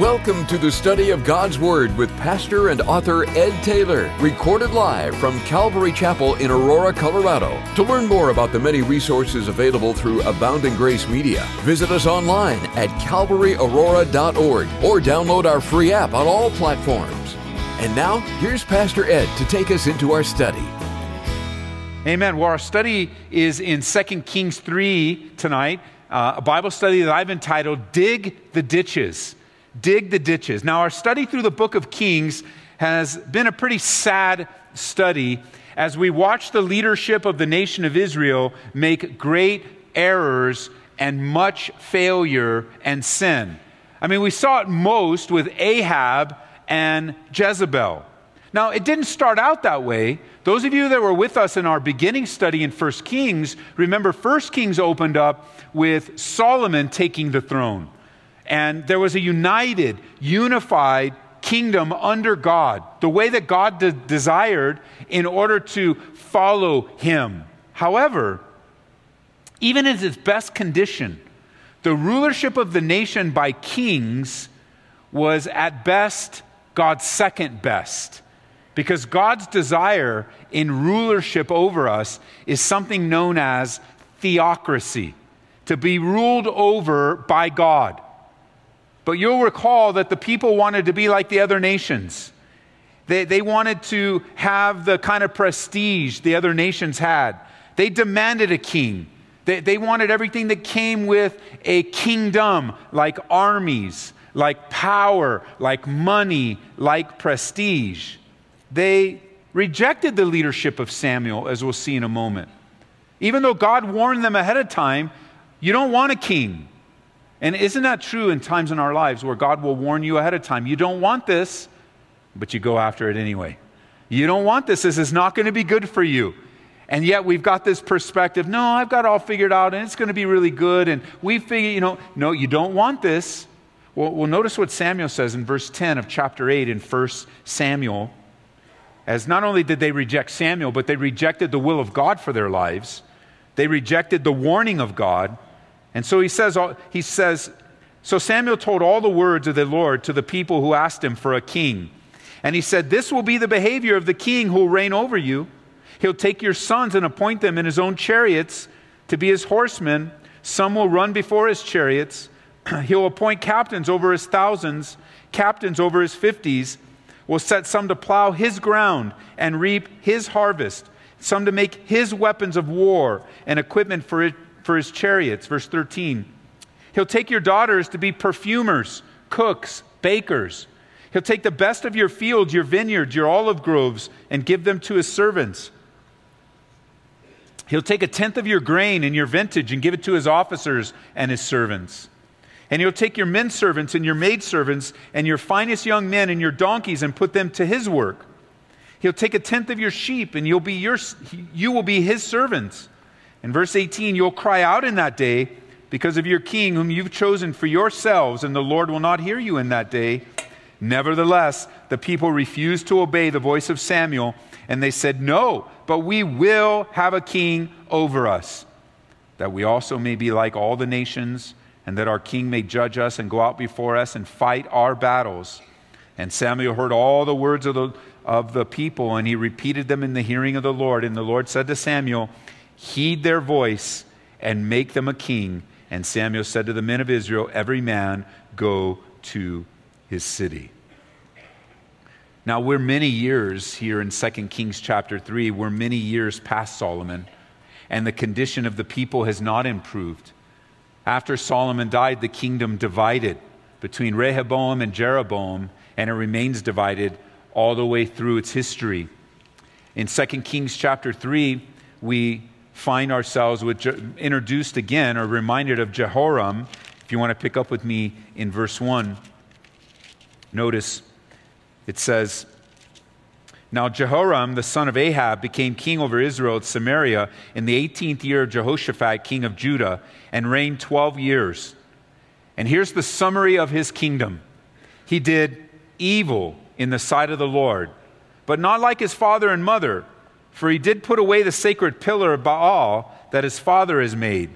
Welcome to the study of God's Word with pastor and author Ed Taylor, recorded live from Calvary Chapel in Aurora, Colorado. To learn more about the many resources available through Abounding Grace Media, visit us online at calvaryaurora.org or download our free app on all platforms. And now, here's Pastor Ed to take us into our study. Amen. Well, our study is in 2 Kings 3 tonight, uh, a Bible study that I've entitled Dig the Ditches dig the ditches. Now, our study through the book of Kings has been a pretty sad study as we watch the leadership of the nation of Israel make great errors and much failure and sin. I mean, we saw it most with Ahab and Jezebel. Now, it didn't start out that way. Those of you that were with us in our beginning study in 1 Kings, remember 1 Kings opened up with Solomon taking the throne. And there was a united, unified kingdom under God, the way that God de- desired in order to follow him. However, even in its best condition, the rulership of the nation by kings was at best God's second best. Because God's desire in rulership over us is something known as theocracy, to be ruled over by God. But you'll recall that the people wanted to be like the other nations. They, they wanted to have the kind of prestige the other nations had. They demanded a king. They, they wanted everything that came with a kingdom, like armies, like power, like money, like prestige. They rejected the leadership of Samuel, as we'll see in a moment. Even though God warned them ahead of time, you don't want a king. And isn't that true in times in our lives where God will warn you ahead of time? You don't want this, but you go after it anyway. You don't want this. This is not going to be good for you. And yet we've got this perspective no, I've got it all figured out and it's going to be really good. And we figure, you know, no, you don't want this. Well, well, notice what Samuel says in verse 10 of chapter 8 in 1 Samuel. As not only did they reject Samuel, but they rejected the will of God for their lives, they rejected the warning of God. And so he says, he says, so Samuel told all the words of the Lord to the people who asked him for a king. And he said, This will be the behavior of the king who will reign over you. He'll take your sons and appoint them in his own chariots to be his horsemen. Some will run before his chariots. He'll appoint captains over his thousands, captains over his fifties. Will set some to plow his ground and reap his harvest, some to make his weapons of war and equipment for it for his chariots. Verse 13. He'll take your daughters to be perfumers, cooks, bakers. He'll take the best of your fields, your vineyards, your olive groves, and give them to his servants. He'll take a tenth of your grain and your vintage and give it to his officers and his servants. And he'll take your men servants and your maidservants and your finest young men and your donkeys and put them to his work. He'll take a tenth of your sheep and you'll be your, you will be his servants. In verse 18, you'll cry out in that day because of your king whom you've chosen for yourselves, and the Lord will not hear you in that day. Nevertheless, the people refused to obey the voice of Samuel, and they said, No, but we will have a king over us, that we also may be like all the nations, and that our king may judge us and go out before us and fight our battles. And Samuel heard all the words of the, of the people, and he repeated them in the hearing of the Lord. And the Lord said to Samuel, heed their voice and make them a king. And Samuel said to the men of Israel, Every man go to his city. Now, we're many years here in 2 Kings chapter 3, we're many years past Solomon, and the condition of the people has not improved. After Solomon died, the kingdom divided between Rehoboam and Jeroboam, and it remains divided all the way through its history. In 2 Kings chapter 3, we find ourselves with, introduced again or reminded of Jehoram. If you want to pick up with me in verse 1, notice it says, Now Jehoram, the son of Ahab, became king over Israel at Samaria in the 18th year of Jehoshaphat, king of Judah, and reigned 12 years. And here's the summary of his kingdom He did evil in the sight of the Lord, but not like his father and mother for he did put away the sacred pillar of Baal that his father has made.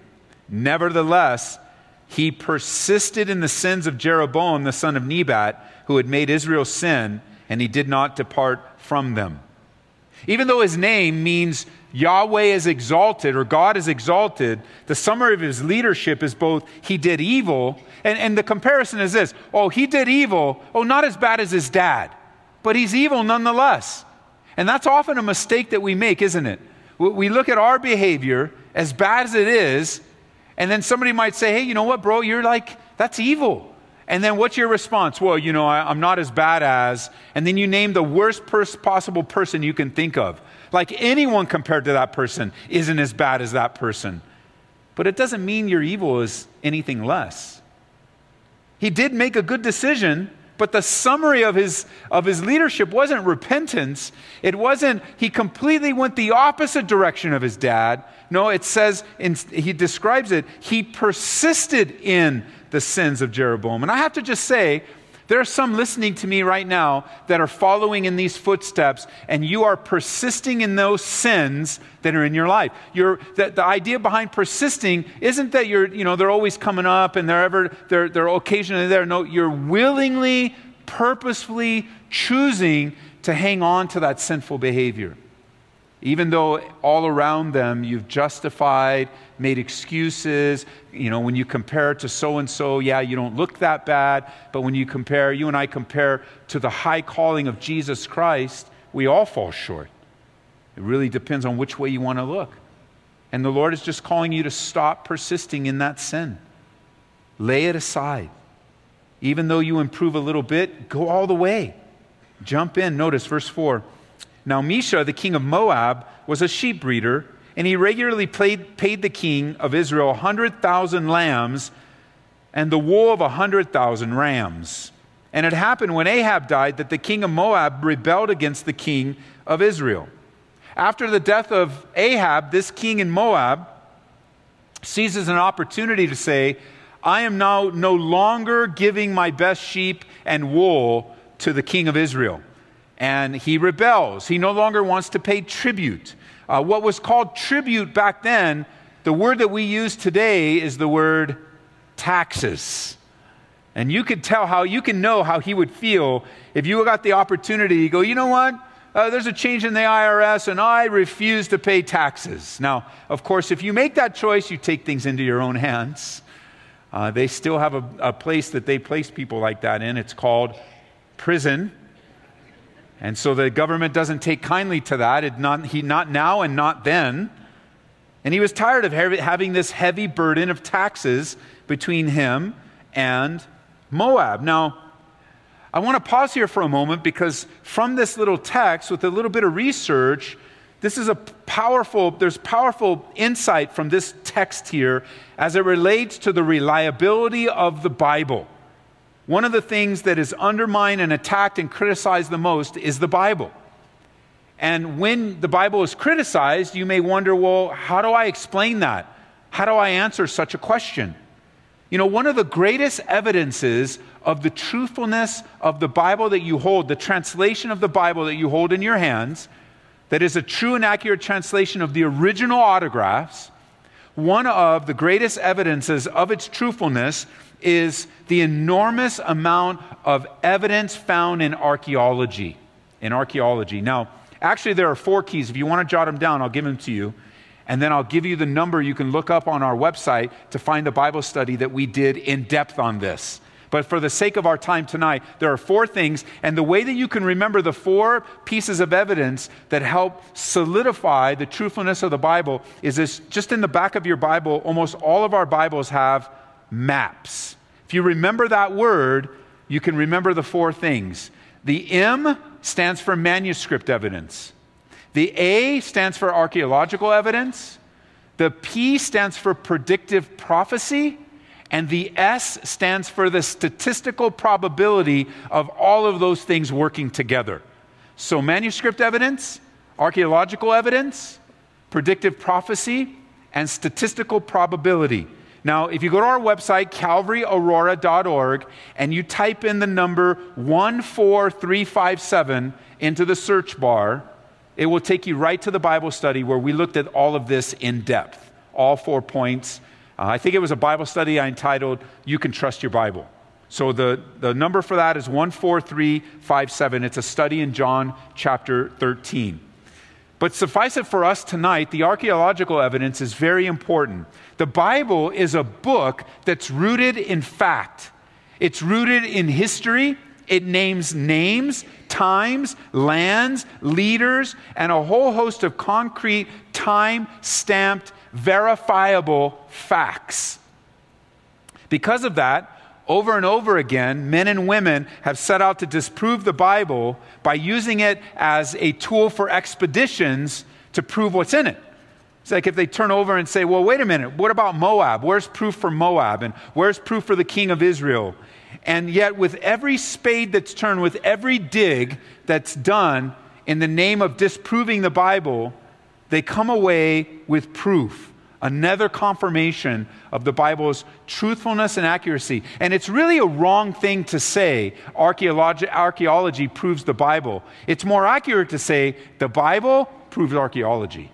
Nevertheless, he persisted in the sins of Jeroboam, the son of Nebat, who had made Israel sin, and he did not depart from them. Even though his name means Yahweh is exalted or God is exalted, the summary of his leadership is both he did evil, and, and the comparison is this oh, he did evil, oh, not as bad as his dad, but he's evil nonetheless. And that's often a mistake that we make, isn't it? We look at our behavior, as bad as it is, and then somebody might say, hey, you know what, bro, you're like, that's evil. And then what's your response? Well, you know, I, am not as bad as. And then you name the worst pers- possible person you can think of. Like anyone compared to that person isn't as bad as that person. But it doesn't mean your evil is anything less. He did make a good decision, but the summary of his, of his leadership wasn't repentance. It wasn't, he completely went the opposite direction of his dad. No, it says, in, he describes it, he persisted in the sins of Jeroboam. And I have to just say, there are some listening to me right now that are following in these footsteps, and you are persisting in those sins that are in your life. You're, the, the idea behind persisting isn't that you're, you know, they're always coming up and they're ever, they're, they're occasionally there. No, you're willingly, purposefully choosing to hang on to that sinful behavior. Even though all around them you've justified, made excuses, you know, when you compare to so and so, yeah, you don't look that bad. But when you compare, you and I compare to the high calling of Jesus Christ, we all fall short. It really depends on which way you want to look. And the Lord is just calling you to stop persisting in that sin. Lay it aside. Even though you improve a little bit, go all the way. Jump in. Notice verse 4. Now, Mesha, the king of Moab, was a sheep breeder, and he regularly paid, paid the king of Israel 100,000 lambs and the wool of 100,000 rams. And it happened when Ahab died that the king of Moab rebelled against the king of Israel. After the death of Ahab, this king in Moab seizes an opportunity to say, I am now no longer giving my best sheep and wool to the king of Israel and he rebels. He no longer wants to pay tribute. Uh, what was called tribute back then, the word that we use today is the word taxes. And you could tell how, you can know how he would feel if you got the opportunity to go, you know what? Uh, there's a change in the IRS and I refuse to pay taxes. Now, of course, if you make that choice, you take things into your own hands. Uh, they still have a, a place that they place people like that in. It's called prison. And so the government doesn't take kindly to that. It not, he, not now and not then. And he was tired of having this heavy burden of taxes between him and Moab. Now, I want to pause here for a moment because from this little text, with a little bit of research, this is a powerful, there's powerful insight from this text here as it relates to the reliability of the Bible. One of the things that is undermined and attacked and criticized the most is the Bible. And when the Bible is criticized, you may wonder, well, how do I explain that? How do I answer such a question? You know, one of the greatest evidences of the truthfulness of the Bible that you hold, the translation of the Bible that you hold in your hands, that is a true and accurate translation of the original autographs, one of the greatest evidences of its truthfulness is the enormous amount of evidence found in archaeology. In archaeology. Now, actually, there are four keys. If you want to jot them down, I'll give them to you. And then I'll give you the number you can look up on our website to find the Bible study that we did in depth on this. But for the sake of our time tonight, there are four things. And the way that you can remember the four pieces of evidence that help solidify the truthfulness of the Bible is this just in the back of your Bible, almost all of our Bibles have maps. If you remember that word, you can remember the four things. The M stands for manuscript evidence. The A stands for archaeological evidence. The P stands for predictive prophecy. And the S stands for the statistical probability of all of those things working together. So, manuscript evidence, archaeological evidence, predictive prophecy, and statistical probability. Now, if you go to our website, calvaryaurora.org, and you type in the number 14357 into the search bar, it will take you right to the Bible study where we looked at all of this in depth, all four points. Uh, I think it was a Bible study I entitled, You Can Trust Your Bible. So the, the number for that is 14357. It's a study in John chapter 13. But suffice it for us tonight, the archaeological evidence is very important. The Bible is a book that's rooted in fact, it's rooted in history. It names names, times, lands, leaders, and a whole host of concrete, time stamped, verifiable facts. Because of that, over and over again, men and women have set out to disprove the Bible by using it as a tool for expeditions to prove what's in it. It's like if they turn over and say, well, wait a minute, what about Moab? Where's proof for Moab? And where's proof for the king of Israel? And yet, with every spade that's turned, with every dig that's done in the name of disproving the Bible, they come away with proof another confirmation of the Bible's truthfulness and accuracy. And it's really a wrong thing to say archaeology, archaeology proves the Bible. It's more accurate to say the Bible proves archaeology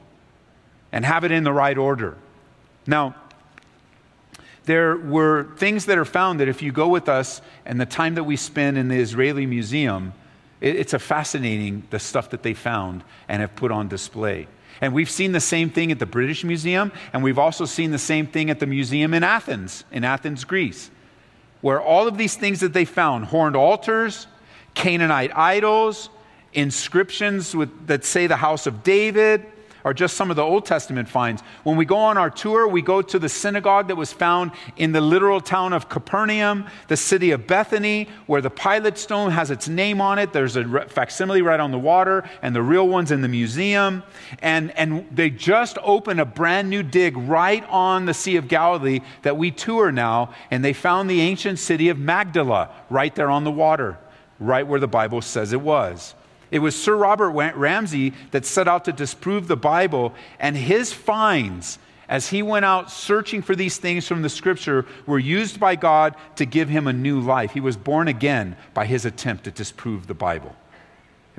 and have it in the right order. Now, there were things that are found that if you go with us and the time that we spend in the Israeli Museum, it's a fascinating the stuff that they found and have put on display. And we've seen the same thing at the British Museum, and we've also seen the same thing at the museum in Athens, in Athens, Greece, where all of these things that they found horned altars, Canaanite idols, inscriptions with, that say the house of David, are just some of the Old Testament finds. When we go on our tour, we go to the synagogue that was found in the literal town of Capernaum, the city of Bethany, where the Pilate stone has its name on it. There's a facsimile right on the water, and the real one's in the museum. And, and they just opened a brand new dig right on the Sea of Galilee that we tour now, and they found the ancient city of Magdala right there on the water, right where the Bible says it was. It was Sir Robert Ramsay that set out to disprove the Bible, and his finds as he went out searching for these things from the scripture were used by God to give him a new life. He was born again by his attempt to disprove the Bible.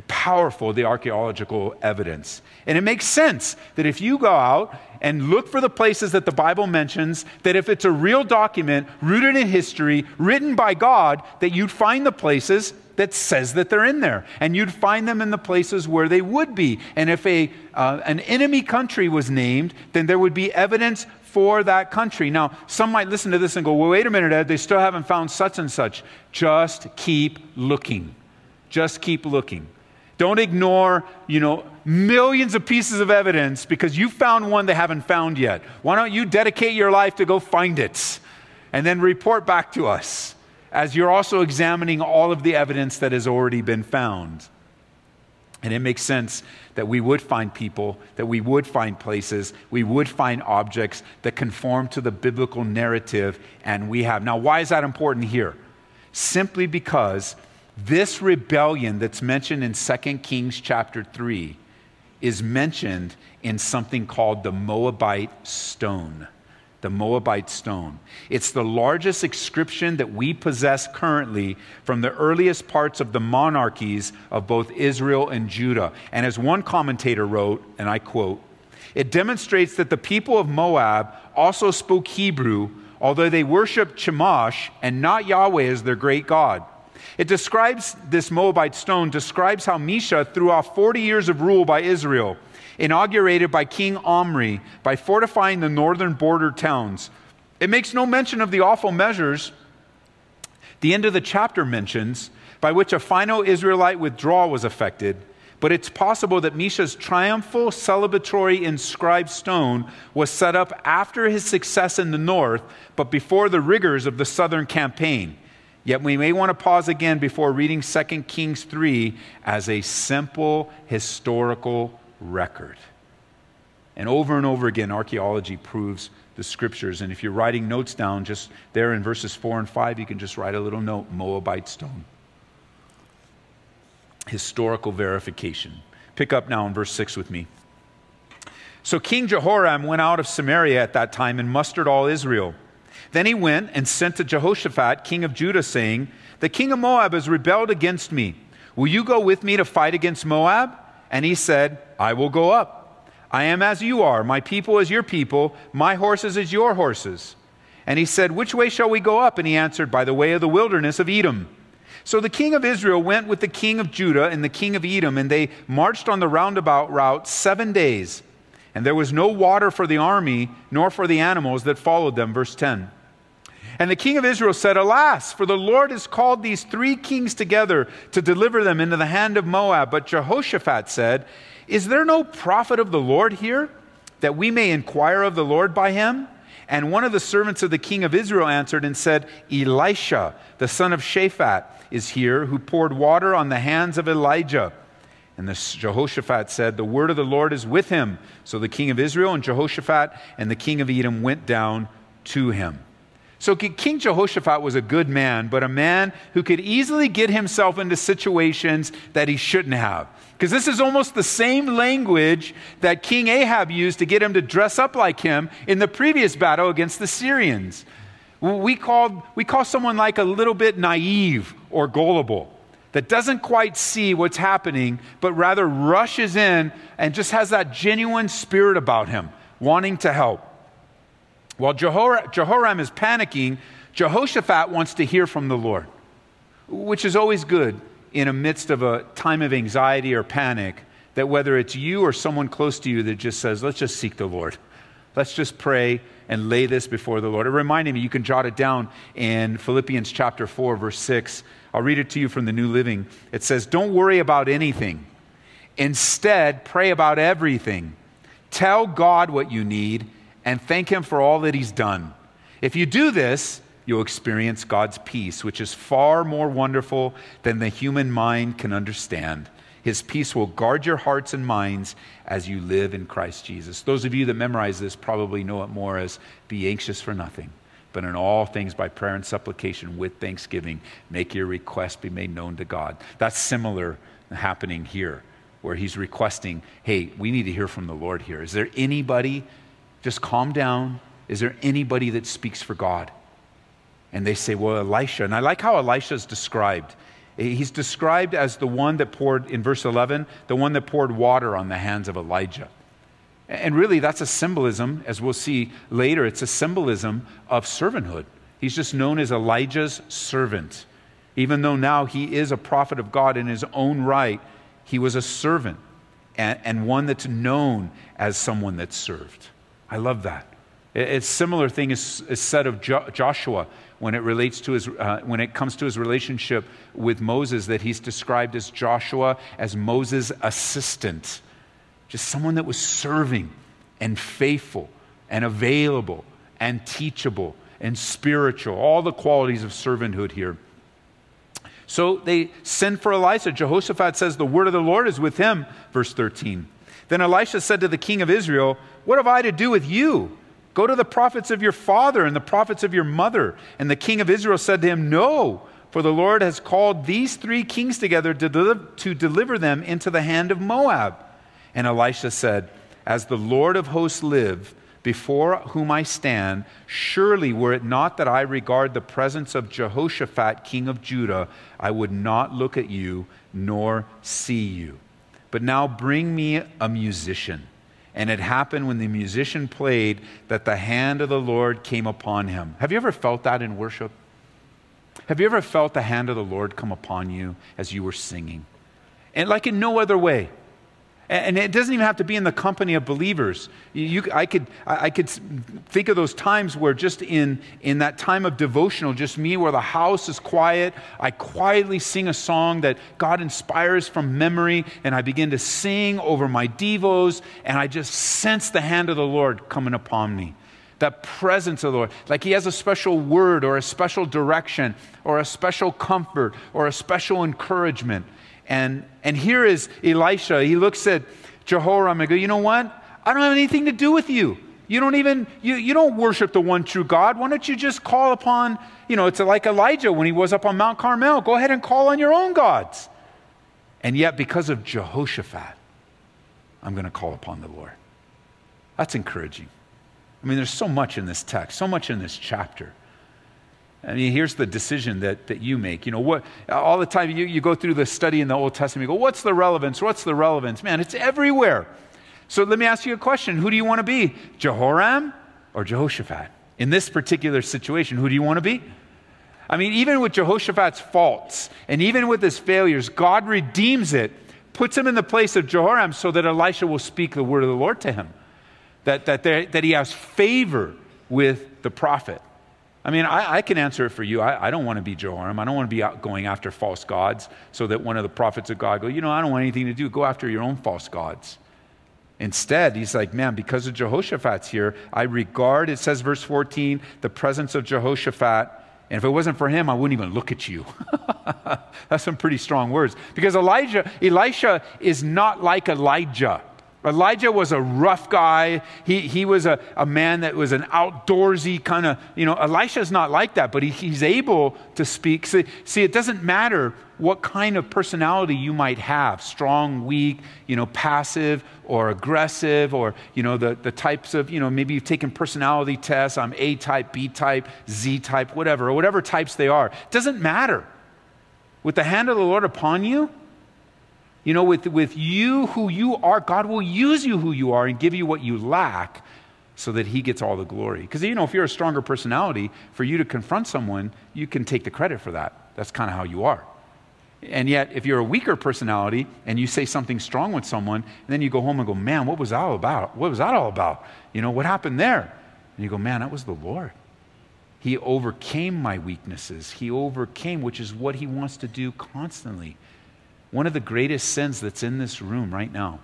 Powerful, the archaeological evidence. And it makes sense that if you go out and look for the places that the Bible mentions, that if it's a real document rooted in history, written by God, that you'd find the places that says that they're in there. And you'd find them in the places where they would be. And if a, uh, an enemy country was named, then there would be evidence for that country. Now, some might listen to this and go, well, wait a minute, Ed, they still haven't found such and such. Just keep looking. Just keep looking. Don't ignore, you know, millions of pieces of evidence because you found one they haven't found yet. Why don't you dedicate your life to go find it and then report back to us? as you're also examining all of the evidence that has already been found. And it makes sense that we would find people, that we would find places, we would find objects that conform to the biblical narrative, and we have. Now, why is that important here? Simply because this rebellion that's mentioned in 2 Kings chapter 3 is mentioned in something called the Moabite stone the Moabite stone. It's the largest inscription that we possess currently from the earliest parts of the monarchies of both Israel and Judah. And as one commentator wrote, and I quote, it demonstrates that the people of Moab also spoke Hebrew, although they worshiped Chemosh and not Yahweh as their great God. It describes this Moabite stone, describes how Mesha threw off 40 years of rule by Israel inaugurated by King Omri by fortifying the northern border towns. It makes no mention of the awful measures the end of the chapter mentions by which a final Israelite withdrawal was effected. But it's possible that Mesha's triumphal celebratory inscribed stone was set up after his success in the north, but before the rigors of the southern campaign. Yet we may want to pause again before reading 2 Kings 3 as a simple historical record. And over and over again, archaeology proves the scriptures. And if you're writing notes down, just there in verses 4 and 5, you can just write a little note Moabite stone. Historical verification. Pick up now in verse 6 with me. So King Jehoram went out of Samaria at that time and mustered all Israel. Then he went and sent to Jehoshaphat, king of Judah, saying, The king of Moab has rebelled against me. Will you go with me to fight against Moab? And he said, I will go up. I am as you are, my people as your people, my horses as your horses. And he said, Which way shall we go up? And he answered, By the way of the wilderness of Edom. So the king of Israel went with the king of Judah and the king of Edom, and they marched on the roundabout route seven days. And there was no water for the army, nor for the animals that followed them. Verse 10. And the king of Israel said, Alas, for the Lord has called these three kings together to deliver them into the hand of Moab. But Jehoshaphat said, Is there no prophet of the Lord here, that we may inquire of the Lord by him? And one of the servants of the king of Israel answered and said, Elisha, the son of Shaphat, is here, who poured water on the hands of Elijah. And the Jehoshaphat said, The word of the Lord is with him. So the king of Israel and Jehoshaphat and the king of Edom went down to him. So King Jehoshaphat was a good man, but a man who could easily get himself into situations that he shouldn't have. Because this is almost the same language that King Ahab used to get him to dress up like him in the previous battle against the Syrians. We, called, we call someone like a little bit naive or gullible that doesn't quite see what's happening, but rather rushes in and just has that genuine spirit about him, wanting to help. While Jehor- Jehoram is panicking, Jehoshaphat wants to hear from the Lord, which is always good in a midst of a time of anxiety or panic. That whether it's you or someone close to you that just says, let's just seek the Lord. Let's just pray and lay this before the Lord. It reminded me, you can jot it down in Philippians chapter 4, verse 6. I'll read it to you from the New Living. It says, Don't worry about anything. Instead, pray about everything. Tell God what you need and thank Him for all that He's done. If you do this, you'll experience God's peace, which is far more wonderful than the human mind can understand. His peace will guard your hearts and minds as you live in Christ Jesus. Those of you that memorize this probably know it more as be anxious for nothing, but in all things by prayer and supplication with thanksgiving, make your request be made known to God. That's similar happening here, where he's requesting, hey, we need to hear from the Lord here. Is there anybody just calm down. Is there anybody that speaks for God? And they say, Well, Elisha. And I like how Elisha is described. He's described as the one that poured, in verse 11, the one that poured water on the hands of Elijah. And really, that's a symbolism, as we'll see later, it's a symbolism of servanthood. He's just known as Elijah's servant. Even though now he is a prophet of God in his own right, he was a servant and, and one that's known as someone that served. I love that. A similar thing is, is said of jo- Joshua when it relates to his, uh, when it comes to his relationship with Moses, that he's described as Joshua as Moses' assistant, just someone that was serving and faithful and available and teachable and spiritual, all the qualities of servanthood here. So they send for Elisha. Jehoshaphat says, The word of the Lord is with him, verse 13. Then Elisha said to the king of Israel, What have I to do with you? Go to the prophets of your father and the prophets of your mother. And the king of Israel said to him, No, for the Lord has called these three kings together to, deliver, to deliver them into the hand of Moab. And Elisha said, As the Lord of hosts live, before whom I stand, surely were it not that I regard the presence of Jehoshaphat, king of Judah, I would not look at you nor see you. But now bring me a musician. And it happened when the musician played that the hand of the Lord came upon him. Have you ever felt that in worship? Have you ever felt the hand of the Lord come upon you as you were singing? And like in no other way. And it doesn't even have to be in the company of believers. You, I, could, I could think of those times where, just in, in that time of devotional, just me, where the house is quiet, I quietly sing a song that God inspires from memory, and I begin to sing over my Devos, and I just sense the hand of the Lord coming upon me. That presence of the Lord. Like He has a special word, or a special direction, or a special comfort, or a special encouragement. And, and here is Elisha. He looks at Jehoram and goes, you know what? I don't have anything to do with you. You don't even, you, you don't worship the one true God. Why don't you just call upon, you know, it's like Elijah when he was up on Mount Carmel. Go ahead and call on your own gods. And yet, because of Jehoshaphat, I'm going to call upon the Lord. That's encouraging. I mean, there's so much in this text, so much in this chapter. I mean, here's the decision that, that you make. You know, what, all the time you, you go through the study in the Old Testament, you go, what's the relevance? What's the relevance? Man, it's everywhere. So let me ask you a question Who do you want to be? Jehoram or Jehoshaphat? In this particular situation, who do you want to be? I mean, even with Jehoshaphat's faults and even with his failures, God redeems it, puts him in the place of Jehoram so that Elisha will speak the word of the Lord to him, that, that, there, that he has favor with the prophet. I mean, I, I can answer it for you. I, I, don't want to be Jehoram. I don't want to be going after false gods so that one of the prophets of God go, you know, I don't want anything to do. Go after your own false gods. Instead, he's like, man, because of Jehoshaphat's here, I regard, it says, verse 14, the presence of Jehoshaphat. And if it wasn't for him, I wouldn't even look at you. That's some pretty strong words. Because Elijah, Elisha is not like Elijah. Elijah was a rough guy. He, he was a, a man that was an outdoorsy kind of, you know, Elisha's not like that, but he, he's able to speak. See, see, it doesn't matter what kind of personality you might have strong, weak, you know, passive or aggressive, or, you know, the, the types of, you know, maybe you've taken personality tests. I'm A type, B type, Z type, whatever, or whatever types they are. It doesn't matter. With the hand of the Lord upon you, you know, with, with you who you are, God will use you who you are and give you what you lack so that He gets all the glory. Because, you know, if you're a stronger personality, for you to confront someone, you can take the credit for that. That's kind of how you are. And yet, if you're a weaker personality and you say something strong with someone, and then you go home and go, man, what was that all about? What was that all about? You know, what happened there? And you go, man, that was the Lord. He overcame my weaknesses. He overcame, which is what He wants to do constantly. One of the greatest sins that's in this room right now,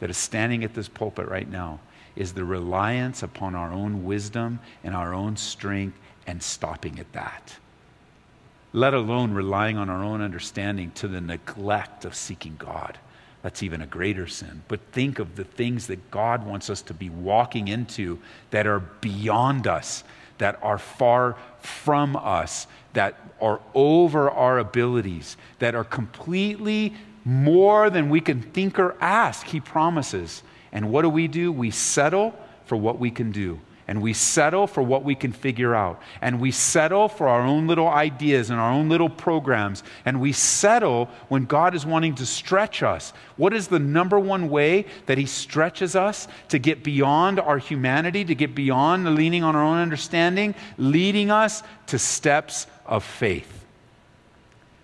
that is standing at this pulpit right now, is the reliance upon our own wisdom and our own strength and stopping at that. Let alone relying on our own understanding to the neglect of seeking God. That's even a greater sin. But think of the things that God wants us to be walking into that are beyond us, that are far from us, that are over our abilities, that are completely more than we can think or ask, He promises. And what do we do? We settle for what we can do. And we settle for what we can figure out. And we settle for our own little ideas and our own little programs. And we settle when God is wanting to stretch us. What is the number one way that He stretches us to get beyond our humanity, to get beyond the leaning on our own understanding? Leading us to steps of faith.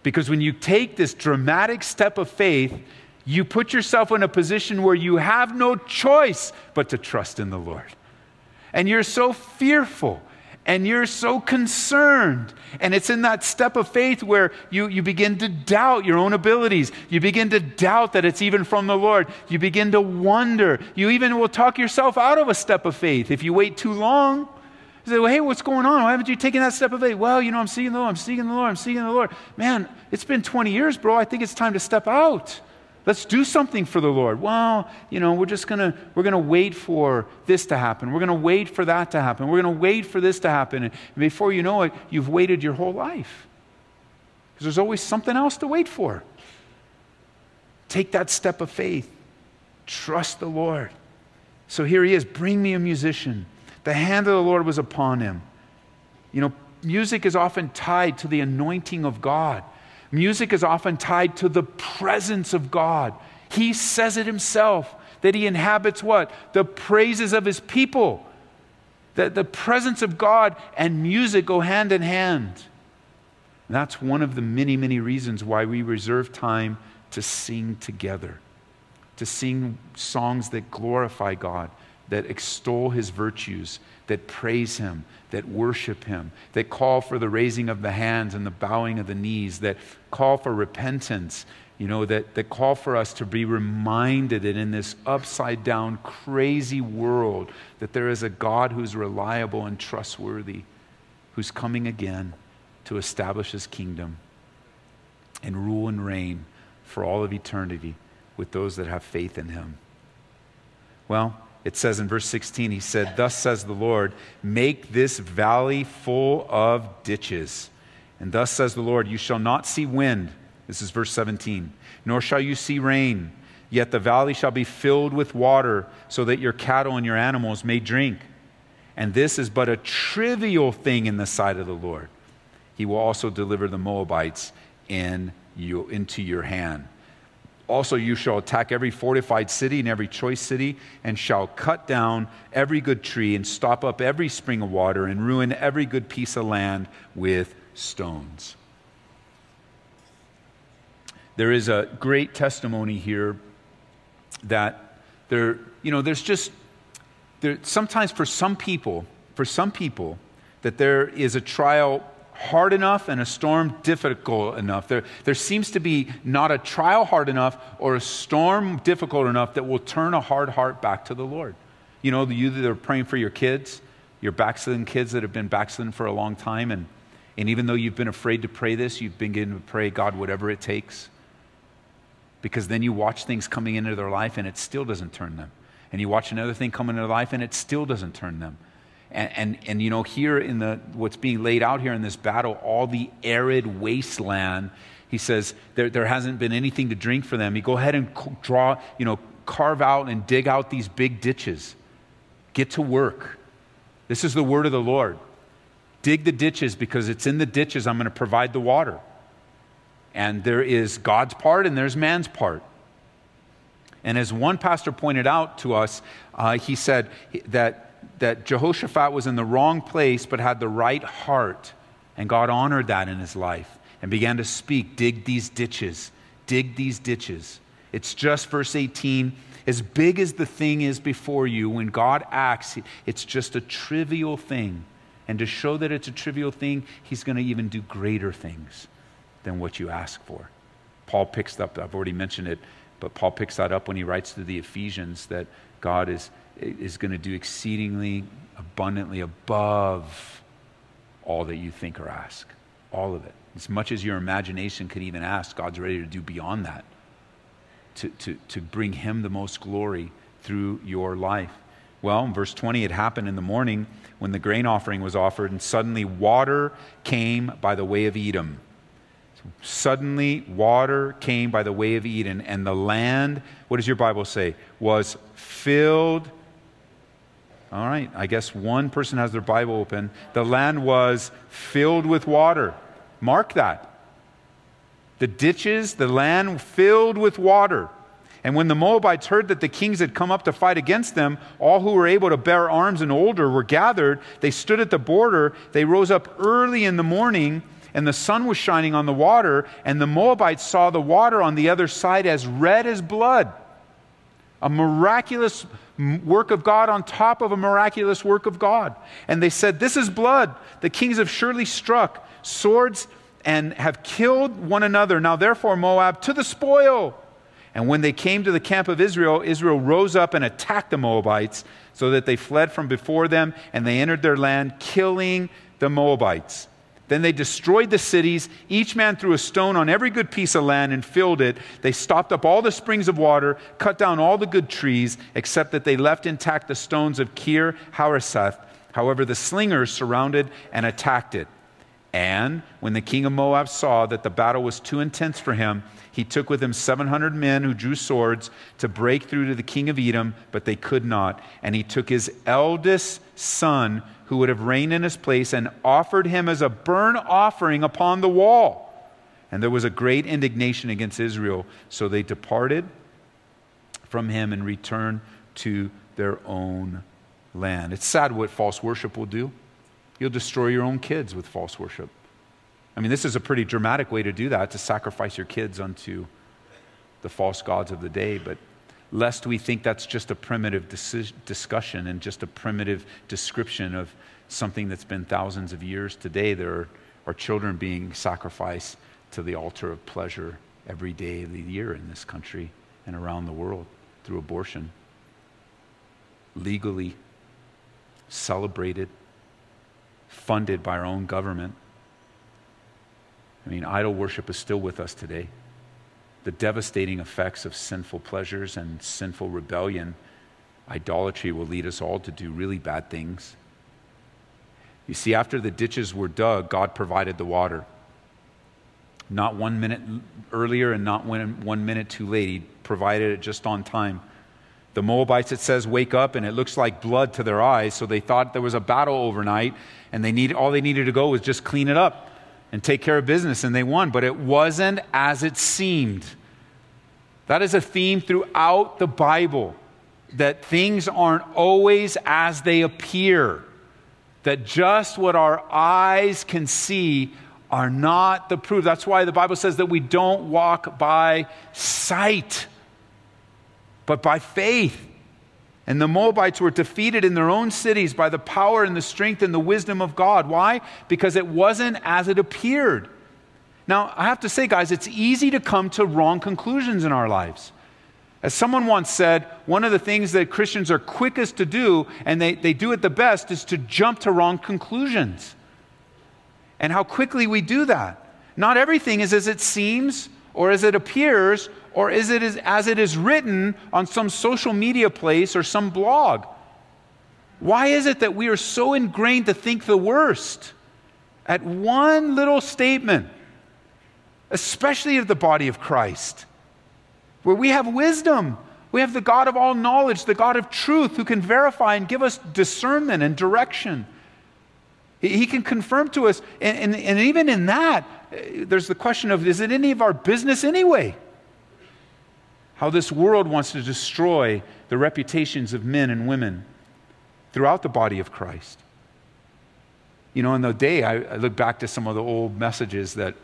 Because when you take this dramatic step of faith, you put yourself in a position where you have no choice but to trust in the Lord and you're so fearful and you're so concerned. And it's in that step of faith where you, you begin to doubt your own abilities. You begin to doubt that it's even from the Lord. You begin to wonder. You even will talk yourself out of a step of faith if you wait too long. You say, well, hey, what's going on? Why haven't you taken that step of faith? Well, you know, I'm seeking the Lord. I'm seeking the Lord. I'm seeking the Lord. Man, it's been 20 years, bro. I think it's time to step out. Let's do something for the Lord. Well, you know, we're just going to we're going to wait for this to happen. We're going to wait for that to happen. We're going to wait for this to happen. And before you know it, you've waited your whole life. Because there's always something else to wait for. Take that step of faith. Trust the Lord. So here he is, bring me a musician. The hand of the Lord was upon him. You know, music is often tied to the anointing of God. Music is often tied to the presence of God. He says it himself that he inhabits what? The praises of his people. That the presence of God and music go hand in hand. And that's one of the many, many reasons why we reserve time to sing together, to sing songs that glorify God, that extol his virtues, that praise him, that worship him, that call for the raising of the hands and the bowing of the knees, that call for repentance, you know, that, that call for us to be reminded that in this upside down, crazy world, that there is a God who's reliable and trustworthy, who's coming again to establish his kingdom and rule and reign for all of eternity with those that have faith in him. Well, it says in verse 16, he said, Thus says the Lord, make this valley full of ditches. And thus says the Lord, You shall not see wind. This is verse 17. Nor shall you see rain. Yet the valley shall be filled with water, so that your cattle and your animals may drink. And this is but a trivial thing in the sight of the Lord. He will also deliver the Moabites in you, into your hand. Also, you shall attack every fortified city and every choice city, and shall cut down every good tree, and stop up every spring of water, and ruin every good piece of land with stones. There is a great testimony here that there, you know, there's just, there, sometimes for some people, for some people, that there is a trial hard enough and a storm difficult enough. There, there seems to be not a trial hard enough or a storm difficult enough that will turn a hard heart back to the Lord. You know, you that are praying for your kids, your backslidden kids that have been backslidden for a long time, and, and even though you've been afraid to pray this, you've been getting to pray, God, whatever it takes. Because then you watch things coming into their life and it still doesn't turn them. And you watch another thing come into their life and it still doesn't turn them. And, and, and, you know, here in the, what's being laid out here in this battle, all the arid wasteland, he says there, there hasn't been anything to drink for them. You go ahead and draw, you know, carve out and dig out these big ditches. Get to work. This is the word of the Lord. Dig the ditches because it's in the ditches I'm going to provide the water. And there is God's part and there's man's part. And as one pastor pointed out to us, uh, he said that that Jehoshaphat was in the wrong place but had the right heart. And God honored that in his life and began to speak dig these ditches, dig these ditches. It's just verse 18. As big as the thing is before you, when God acts, it's just a trivial thing. And to show that it's a trivial thing, he's going to even do greater things than what you ask for. Paul picks up, I've already mentioned it, but Paul picks that up when he writes to the Ephesians that God is is going to do exceedingly abundantly above all that you think or ask. All of it. As much as your imagination could even ask, God's ready to do beyond that to, to, to bring Him the most glory through your life. Well, in verse 20, it happened in the morning when the grain offering was offered, and suddenly water came by the way of Edom. Suddenly, water came by the way of Edom, and the land, what does your Bible say, was filled all right, I guess one person has their Bible open. The land was filled with water. Mark that. The ditches, the land filled with water. And when the Moabites heard that the kings had come up to fight against them, all who were able to bear arms and older were gathered. They stood at the border. They rose up early in the morning, and the sun was shining on the water. And the Moabites saw the water on the other side as red as blood. A miraculous work of God on top of a miraculous work of God. And they said, This is blood. The kings have surely struck swords and have killed one another. Now, therefore, Moab, to the spoil. And when they came to the camp of Israel, Israel rose up and attacked the Moabites so that they fled from before them and they entered their land, killing the Moabites. Then they destroyed the cities. Each man threw a stone on every good piece of land and filled it. They stopped up all the springs of water, cut down all the good trees, except that they left intact the stones of Kir Hareseth. However, the slingers surrounded and attacked it. And when the king of Moab saw that the battle was too intense for him, he took with him 700 men who drew swords to break through to the king of Edom, but they could not. And he took his eldest son, who would have reigned in his place and offered him as a burnt offering upon the wall. And there was a great indignation against Israel. So they departed from him and returned to their own land. It's sad what false worship will do. You'll destroy your own kids with false worship. I mean, this is a pretty dramatic way to do that, to sacrifice your kids unto the false gods of the day. But lest we think that's just a primitive discussion and just a primitive description of something that's been thousands of years. Today, there are, are children being sacrificed to the altar of pleasure every day of the year in this country and around the world through abortion. Legally celebrated, funded by our own government. I mean, idol worship is still with us today the devastating effects of sinful pleasures and sinful rebellion, idolatry will lead us all to do really bad things. You see, after the ditches were dug, God provided the water. Not one minute earlier and not one, minute too late. He provided it just on time. The Moabites, it says, wake up and it looks like blood to their eyes. So they thought there was a battle overnight and they need, all they needed to go was just clean it up and take care of business. And they won. But it wasn't as it seemed. That is a theme throughout the Bible that things aren't always as they appear, that just what our eyes can see are not the proof. That's why the Bible says that we don't walk by sight, but by faith. And the Moabites were defeated in their own cities by the power and the strength and the wisdom of God. Why? Because it wasn't as it appeared. Now, I have to say, guys, it's easy to come to wrong conclusions in our lives. As someone once said, one of the things that Christians are quickest to do, and they, they do it the best, is to jump to wrong conclusions. And how quickly we do that. Not everything is as it seems, or as it appears, or is it as, as it is written on some social media place or some blog. Why is it that we are so ingrained to think the worst at one little statement? especially of the body of Christ, where we have wisdom. We have the God of all knowledge, the God of truth, who can verify and give us discernment and direction. He can confirm to us, and, and, and even in that, eh, there's the question of is it any of our business anyway? How this world wants to destroy the reputations of men and women throughout the body of Christ. You know, in the day, I, I look back to some of the old messages that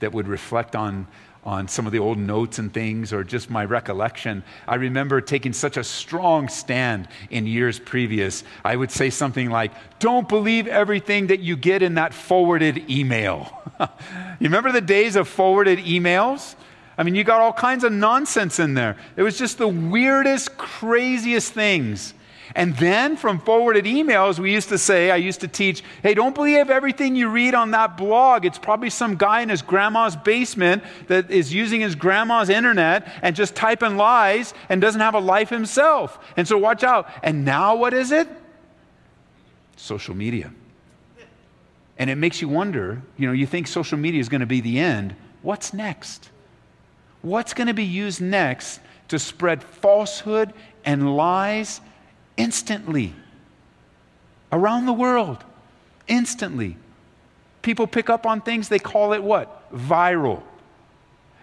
that would reflect on, on some of the old notes and things or just my recollection. I remember taking such a strong stand in years previous. I would say something like, Don't believe everything that you get in that forwarded email. you remember the days of forwarded emails? I mean, you got all kinds of nonsense in there. It was just the weirdest, craziest things. And then from forwarded emails, we used to say, I used to teach, hey, don't believe everything you read on that blog. It's probably some guy in his grandma's basement that is using his grandma's internet and just typing lies and doesn't have a life himself. And so watch out. And now what is it? Social media. And it makes you wonder, you know, you think social media is going to be the end. What's next? What's going to be used next to spread falsehood and lies instantly. Around the world, instantly. People pick up on things, they call it what? Viral.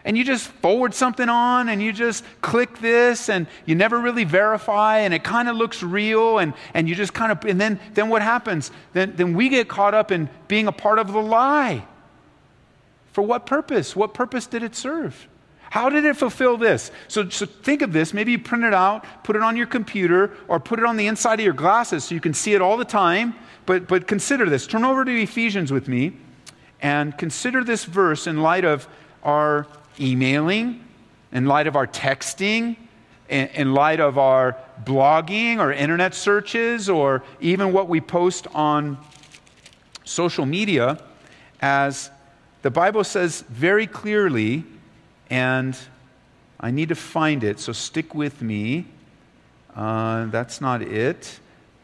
And you just forward something on and you just click this and you never really verify and it kind of looks real and, and you just kind of, and then, then what happens? Then, then we get caught up in being a part of the lie. For what purpose? What purpose did it serve? How did it fulfill this? So, so think of this. Maybe you print it out, put it on your computer, or put it on the inside of your glasses so you can see it all the time. But, but consider this. Turn over to Ephesians with me and consider this verse in light of our emailing, in light of our texting, in, in light of our blogging or internet searches, or even what we post on social media, as the Bible says very clearly and I need to find it, so stick with me. Uh, that's not it.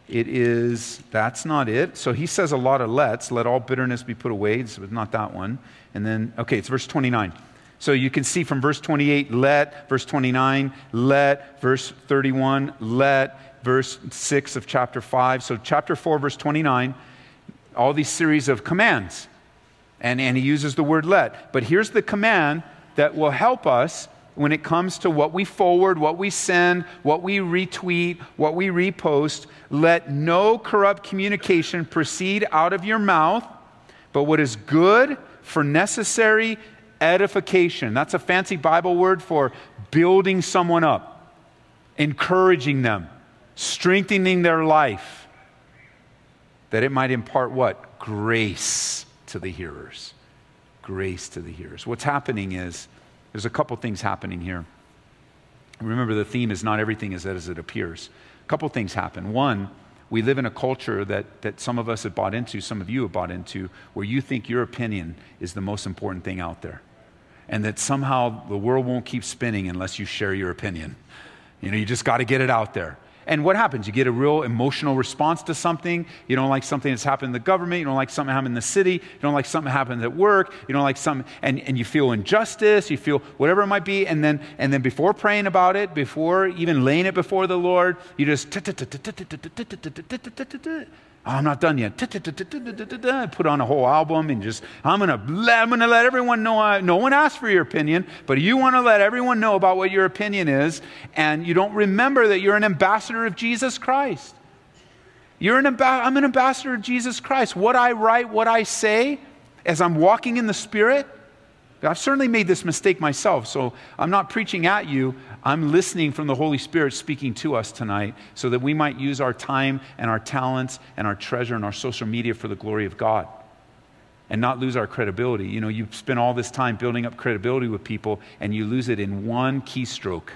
It is, that's not it. So he says a lot of let's. Let all bitterness be put away. It's not that one. And then, okay, it's verse 29. So you can see from verse 28, let, verse 29, let, verse 31, let, verse 6 of chapter 5. So chapter 4, verse 29, all these series of commands. And, and he uses the word let. But here's the command that will help us when it comes to what we forward, what we send, what we retweet, what we repost. Let no corrupt communication proceed out of your mouth, but what is good for necessary edification. That's a fancy Bible word for building someone up, encouraging them, strengthening their life, that it might impart what? Grace to the hearers grace to the hearers. What's happening is there's a couple things happening here. Remember, the theme is not everything is as it appears. A couple things happen. One, we live in a culture that, that some of us have bought into, some of you have bought into, where you think your opinion is the most important thing out there. And that somehow the world won't keep spinning unless you share your opinion. You know, you just got to get it out there. And what happens? You get a real emotional response to something. You don't like something that's happened in the government. You don't like something happened in the city. You don't like something happened at work. You don't like something, and, and you feel injustice. You feel whatever it might be. And then, and then before praying about it, before even laying it before the Lord, you just, Oh, I'm not done yet. Put on a whole album and just, I'm going to I'm to let everyone know. I, no one asked for your opinion, but you want to let everyone know about what your opinion is, and you don't remember that you're an ambassador of Jesus Christ. You're an amb- I'm an ambassador of Jesus Christ. What I write, what I say, as I'm walking in the Spirit, I've certainly made this mistake myself, so I'm not preaching at you. I'm listening from the Holy Spirit speaking to us tonight so that we might use our time and our talents and our treasure and our social media for the glory of God and not lose our credibility. You know, you spend all this time building up credibility with people and you lose it in one keystroke,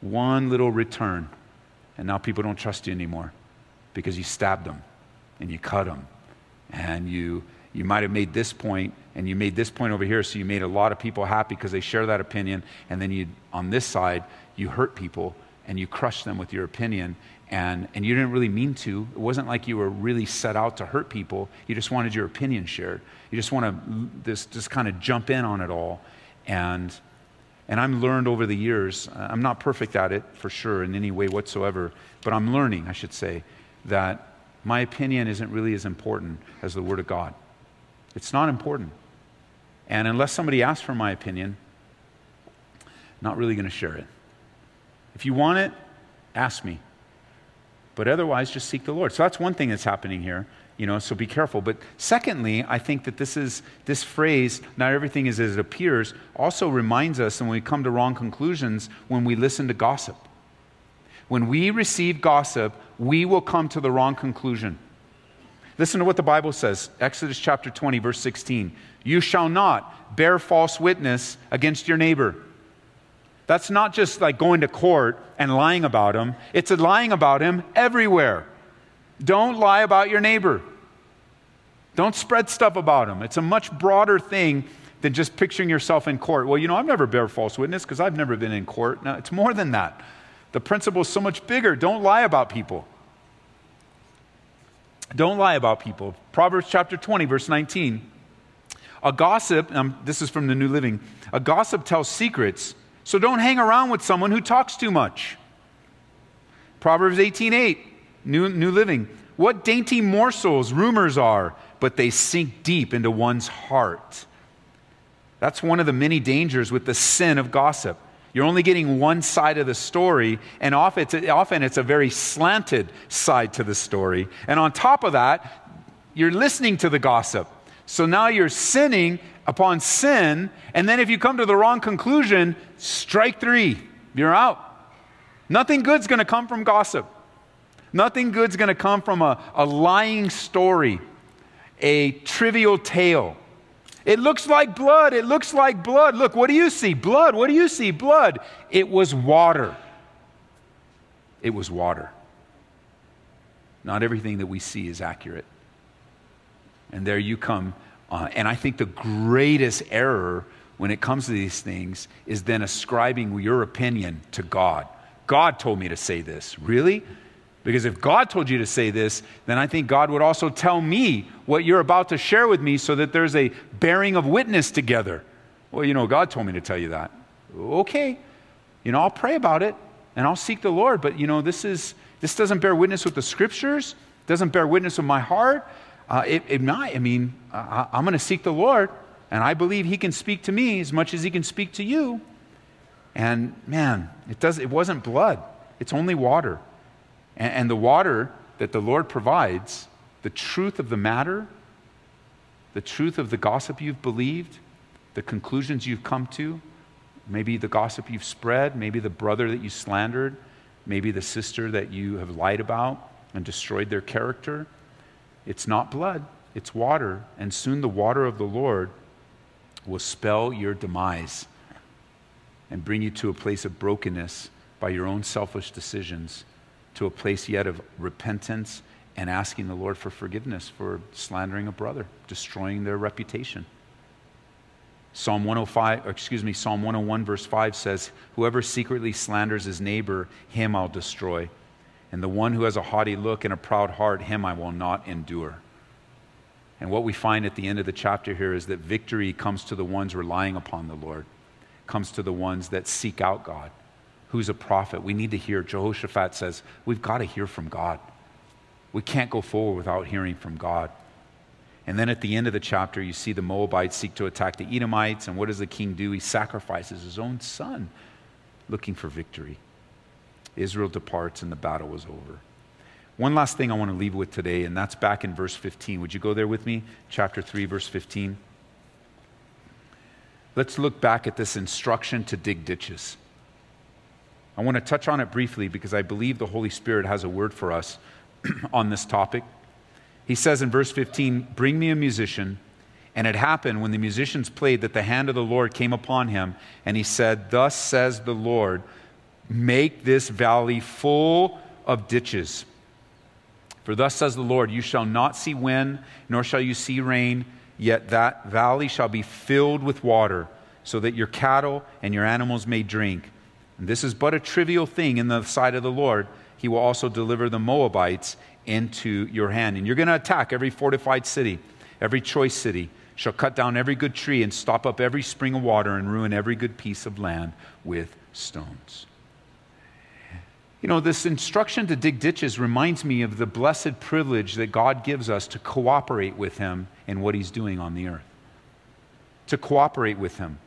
one little return. And now people don't trust you anymore because you stabbed them and you cut them and you you might have made this point and you made this point over here so you made a lot of people happy because they share that opinion and then you on this side you hurt people and you crush them with your opinion and, and you didn't really mean to. It wasn't like you were really set out to hurt people. You just wanted your opinion shared. You just want to this just kind of jump in on it all and and i'm learned over the years. I'm not perfect at it for sure in any way whatsoever but i'm learning i should say that my opinion isn't really as important as the word of god it's not important. And unless somebody asks for my opinion, I'm not really going to share it. If you want it, ask me. But otherwise, just seek the Lord. So that's one thing that's happening here, you know, so be careful. But secondly, I think that this is this phrase, not everything is as it appears, also reminds us, and we come to wrong conclusions when we listen to gossip. When we receive gossip, we will come to the wrong conclusion. Listen to what the Bible says Exodus chapter 20, verse 16. You shall not bear false witness against your neighbor. That's not just like going to court and lying about him, it's a lying about him everywhere. Don't lie about your neighbor. Don't spread stuff about him. It's a much broader thing than just picturing yourself in court. Well, you know, I've never bear false witness because I've never been in court. No, it's more than that. The principle is so much bigger. Don't lie about people. Don't lie about people. Proverbs chapter 20, verse 19. A gossip, um, this is from the New Living, a gossip tells secrets, so don't hang around with someone who talks too much. Proverbs 18, 8, New, New Living. What dainty morsels rumors are, but they sink deep into one's heart. That's one of the many dangers with the sin of gossip. You're only getting one side of the story, and often it's, a very slanted side to the story. And on top of that, you're listening to the gossip. So now you're sinning upon sin, and then if you come to the wrong conclusion, strike three, you're out. Nothing good's gonna come from gossip. Nothing good's gonna come from a, a lying story, a trivial tale. It looks like blood. It looks like blood. Look, what do you see? Blood. What do you see? Blood. It was water. It was water. Not everything that we see is accurate. And there you come. Uh, and I think the greatest error when it comes to these things is then ascribing your opinion to God. God told me to say this. Really? Because if God told you to say this, then I think God would also tell me what you're about to share with me so that there's a bearing of witness together. Well, you know, God told me to tell you that. Okay. You know, I'll pray about it and I'll seek the Lord, but you know, this is this doesn't bear witness with the scriptures, doesn't bear witness with my heart. Uh, it, it might, I mean, I, I'm going to seek the Lord, and I believe He can speak to me as much as He can speak to you. And man, it does. It wasn't blood; it's only water. And, and the water that the Lord provides, the truth of the matter, the truth of the gossip you've believed, the conclusions you've come to, maybe the gossip you've spread, maybe the brother that you slandered, maybe the sister that you have lied about and destroyed their character. It's not blood, it's water. And soon the water of the Lord will spell your demise and bring you to a place of brokenness by your own selfish decisions to a place yet of repentance and asking the Lord for forgiveness for slandering a brother, destroying their reputation. Psalm 105, excuse me, Psalm 101 verse 5 says, "Whoever secretly slanders his neighbor, him I'll destroy. And the one who has a haughty look and a proud heart, him I will not endure." And what we find at the end of the chapter here is that victory comes to the ones relying upon the Lord, comes to the ones that seek out God who's a prophet. We need to hear. Jehoshaphat says, We've got to hear from God. We can't go forward without hearing from God. And then at the end of the chapter, you see the Moabites seek to attack the Edomites. And what does the king do? He sacrifices his own son looking for victory. Israel departs and the battle was over. One last thing I want to leave with today, and that's back in verse 15. Would you go there with me? Chapter 3, verse 15. Let's look back at this instruction to dig ditches. I want to touch on it briefly because I believe the Holy Spirit has a word for us on this topic. He says in verse 15, Bring me a musician. And it happened when the musicians played that the hand of the Lord came upon him, and he said, Thus says the Lord, make this valley full of ditches. For thus says the Lord, You shall not see wind, nor shall you see rain, yet that valley shall be filled with water, so that your cattle and your animals may drink. And this is but a trivial thing in the sight of the Lord. He will also deliver the Moabites into your hand. And you're going to attack every fortified city, every choice city, shall cut down every good tree and stop up every spring of water and ruin every good piece of land with stones. You know, this instruction to dig ditches reminds me of the blessed privilege that God gives us to cooperate with Him in what He's doing on the earth. To cooperate with Him.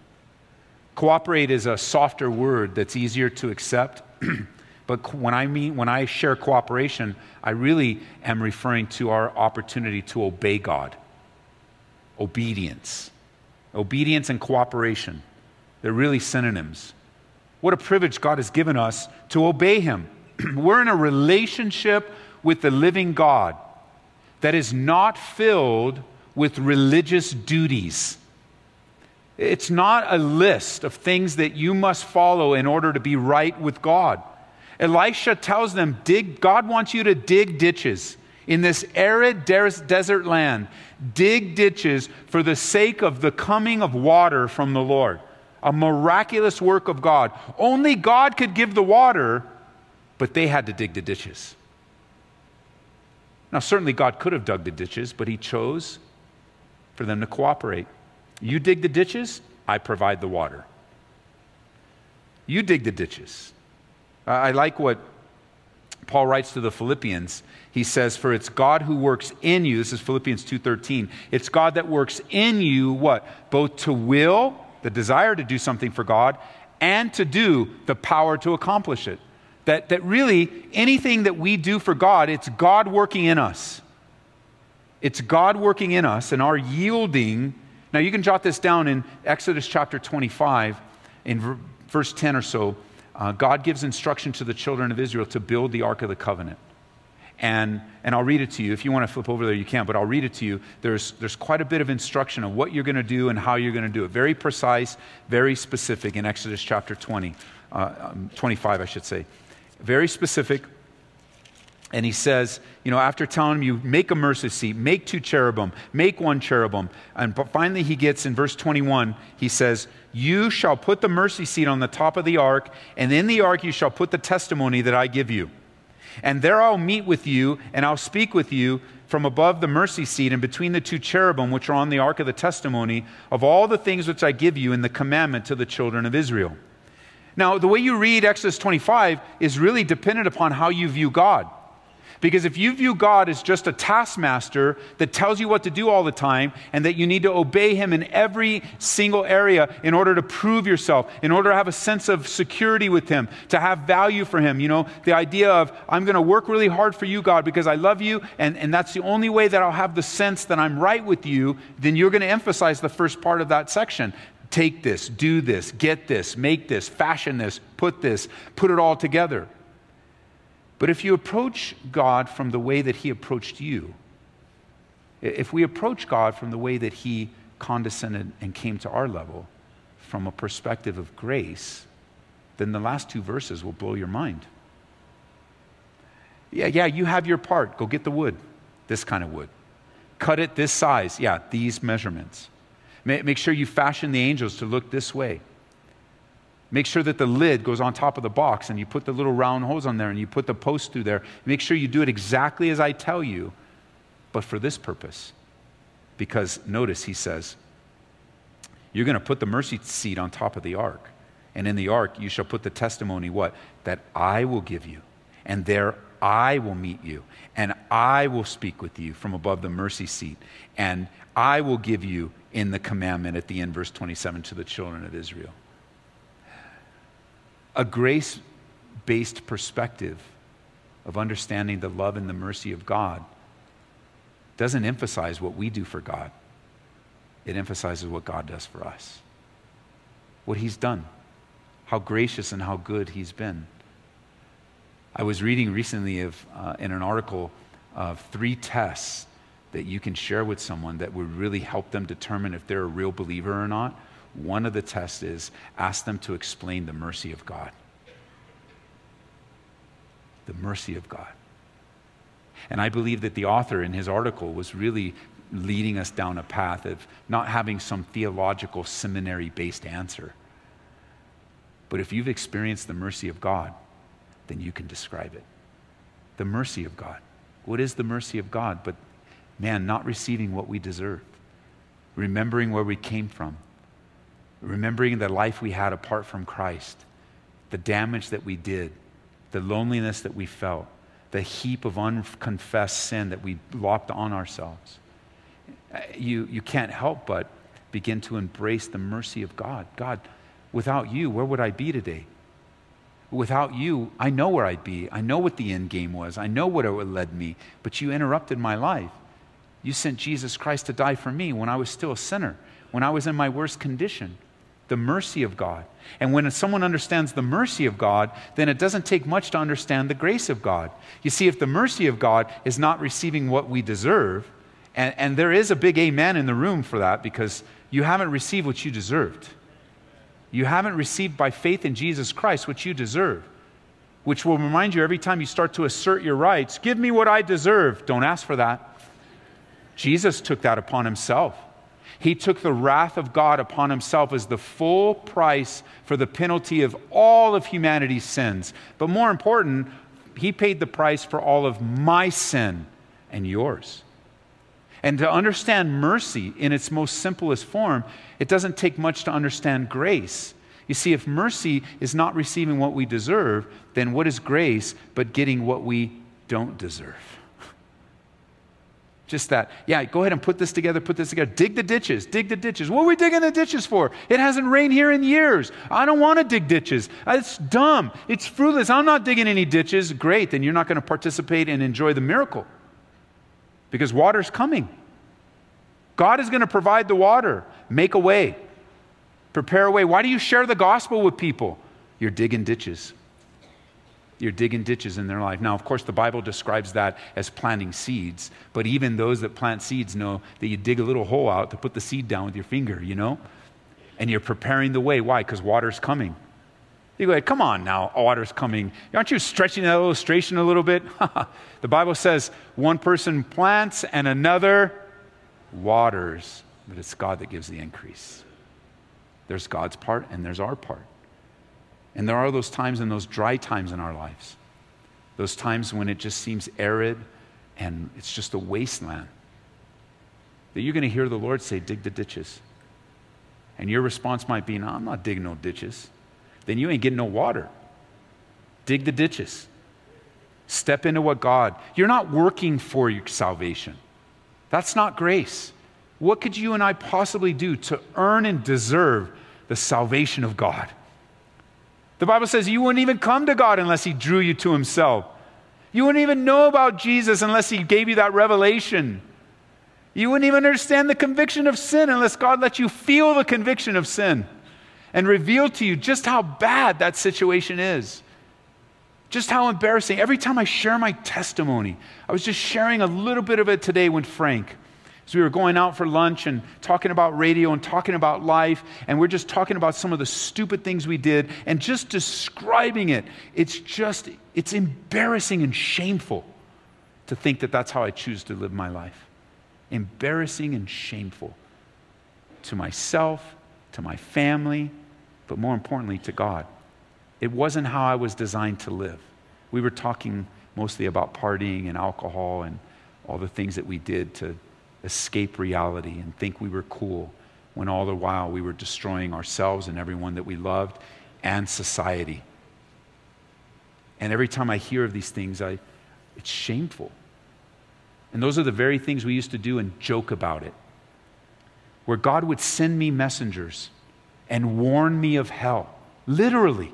Cooperate is a softer word that's easier to accept. but when I mean when I share cooperation, I really am referring to our opportunity to obey God. Obedience. Obedience and cooperation. They're really synonyms. What a privilege God has given us to obey Him. We're in a relationship with the living God that is not filled with religious duties. It's not a list of things that you must follow in order to be right with God. Elisha tells them, dig, God wants you to dig ditches in this arid desert land. Dig ditches for the sake of the coming of water from the Lord a miraculous work of God. Only God could give the water, but they had to dig the ditches. Now, certainly God could have dug the ditches, but He chose for them to cooperate. You dig the ditches, I provide the water. You dig the ditches. I like what Paul writes to the Philippians. He says, "For it's God who works in you." This is Philippians 2:13. It's God that works in you what? Both to will the desire to do something for God, and to do the power to accomplish it. That, that really, anything that we do for God, it's God working in us. It's God working in us and our yielding. Now, you can jot this down in Exodus chapter 25, in verse 10 or so. Uh, God gives instruction to the children of Israel to build the Ark of the Covenant. And, and I'll read it to you. If you want to flip over there, you can, but I'll read it to you. There's, there's quite a bit of instruction on what you're going to do and how you're going to do it. Very precise, very specific in Exodus chapter 20, uh, um, 25, I should say. Very specific. And he says, you know, after telling him, you make a mercy seat, make two cherubim, make one cherubim. And finally, he gets in verse 21, he says, You shall put the mercy seat on the top of the ark, and in the ark you shall put the testimony that I give you. And there I'll meet with you, and I'll speak with you from above the mercy seat and between the two cherubim which are on the ark of the testimony of all the things which I give you in the commandment to the children of Israel. Now, the way you read Exodus 25 is really dependent upon how you view God. Because if you view God as just a taskmaster that tells you what to do all the time and that you need to obey him in every single area in order to prove yourself, in order to have a sense of security with him, to have value for him, you know, the idea of, I'm going to work really hard for you, God, because I love you, and, and that's the only way that I'll have the sense that I'm right with you, then you're going to emphasize the first part of that section. Take this, do this, get this, make this, fashion this, put this, put it all together. But if you approach God from the way that He approached you, if we approach God from the way that He condescended and came to our level, from a perspective of grace, then the last two verses will blow your mind. Yeah, yeah, you have your part. Go get the wood, this kind of wood. Cut it this size. Yeah, these measurements. Make sure you fashion the angels to look this way. Make sure that the lid goes on top of the box and you put the little round holes on there and you put the post through there. Make sure you do it exactly as I tell you, but for this purpose. Because notice he says, You're going to put the mercy seat on top of the ark. And in the ark, you shall put the testimony, what? That I will give you. And there I will meet you and I will speak with you from above the mercy seat. And I will give you in the commandment at the end, verse 27, to the children of Israel. A grace based perspective of understanding the love and the mercy of God doesn't emphasize what we do for God, it emphasizes what God does for us. What He's done, how gracious and how good He's been. I was reading recently of, uh, in an article of three tests that you can share with someone that would really help them determine if they're a real believer or not. One of the tests is ask them to explain the mercy of God. The mercy of God. And I believe that the author in his article was really leading us down a path of not having some theological seminary based answer. But if you've experienced the mercy of God, then you can describe it. The mercy of God. What is the mercy of God? But, man, not receiving what we deserve, remembering where we came from, remembering the life we had apart from Christ, the damage that we did, the loneliness that we felt, the heap of unconfessed sin that we lopped on ourselves. Uh, you, you can't help but begin to embrace the mercy of God. God, without you, where would I be today? Without you, I know where I'd be. I know what the end game was. I know what it led me. But you interrupted my life. You sent Jesus Christ to die for me when I was still a sinner, when I was in my worst condition. The mercy of God. And when someone understands the mercy of God, then it doesn't take much to understand the grace of God. You see, if the mercy of God is not receiving what we deserve, and, and there is a big amen in the room for that because you haven't received what you deserved. You haven't received by faith in Jesus Christ what you deserve, which will remind you every time you start to assert your rights give me what I deserve. Don't ask for that. Jesus took that upon himself. He took the wrath of God upon himself as the full price for the penalty of all of humanity's sins. But more important, he paid the price for all of my sin and yours. And to understand mercy in its most simplest form, it doesn't take much to understand grace. You see, if mercy is not receiving what we deserve, then what is grace but getting what we don't deserve? Just that. Yeah, go ahead and put this together, put this together. Dig the ditches, dig the ditches. What are we digging the ditches for? It hasn't rained here in years. I don't want to dig ditches. It's dumb. It's fruitless. I'm not digging any ditches. Great, then you're not going to participate and enjoy the miracle because water's coming. God is going to provide the water, make a way, prepare a way. Why do you share the gospel with people? You're digging ditches. You're digging ditches in their life. Now, of course, the Bible describes that as planting seeds, but even those that plant seeds know that you dig a little hole out to put the seed down with your finger, you know? And you're preparing the way. Why? Because water's coming. You go, come on now, water's coming. Aren't you stretching that illustration a little bit? the Bible says one person plants and another waters, but it's God that gives the increase. There's God's part and there's our part. And there are those times and those dry times in our lives, those times when it just seems arid and it's just a wasteland. That you're going to hear the Lord say, Dig the ditches. And your response might be, No, I'm not digging no ditches then you ain't getting no water. Dig the ditches. Step into what God, you're not working for your salvation. That's not grace. What could you and I possibly do to earn and deserve the salvation of God? The Bible says you wouldn't even come to God unless He drew you to Himself. You wouldn't even know about Jesus unless He gave you that revelation. You wouldn't even understand the conviction of sin unless God let you feel the conviction of sin and reveal to you just how bad that situation is. Just how embarrassing. Every time I share my testimony, I was just sharing a little bit of it today with Frank. As we were going out for lunch and talking about radio and talking about life, and we're just talking about some of the stupid things we did and just describing it. It's just, it's embarrassing and shameful to think that that's how I choose to live my life. Embarrassing and shameful to myself, to my family, but more importantly, to God. It wasn't how I was designed to live. We were talking mostly about partying and alcohol and all the things that we did to escape reality and think we were cool, when all the while we were destroying ourselves and everyone that we loved and society. And every time I hear of these things, I, It's shameful. And those are the very things we used to do and joke about it. Where God would send me messengers and warn me of hell. Literally,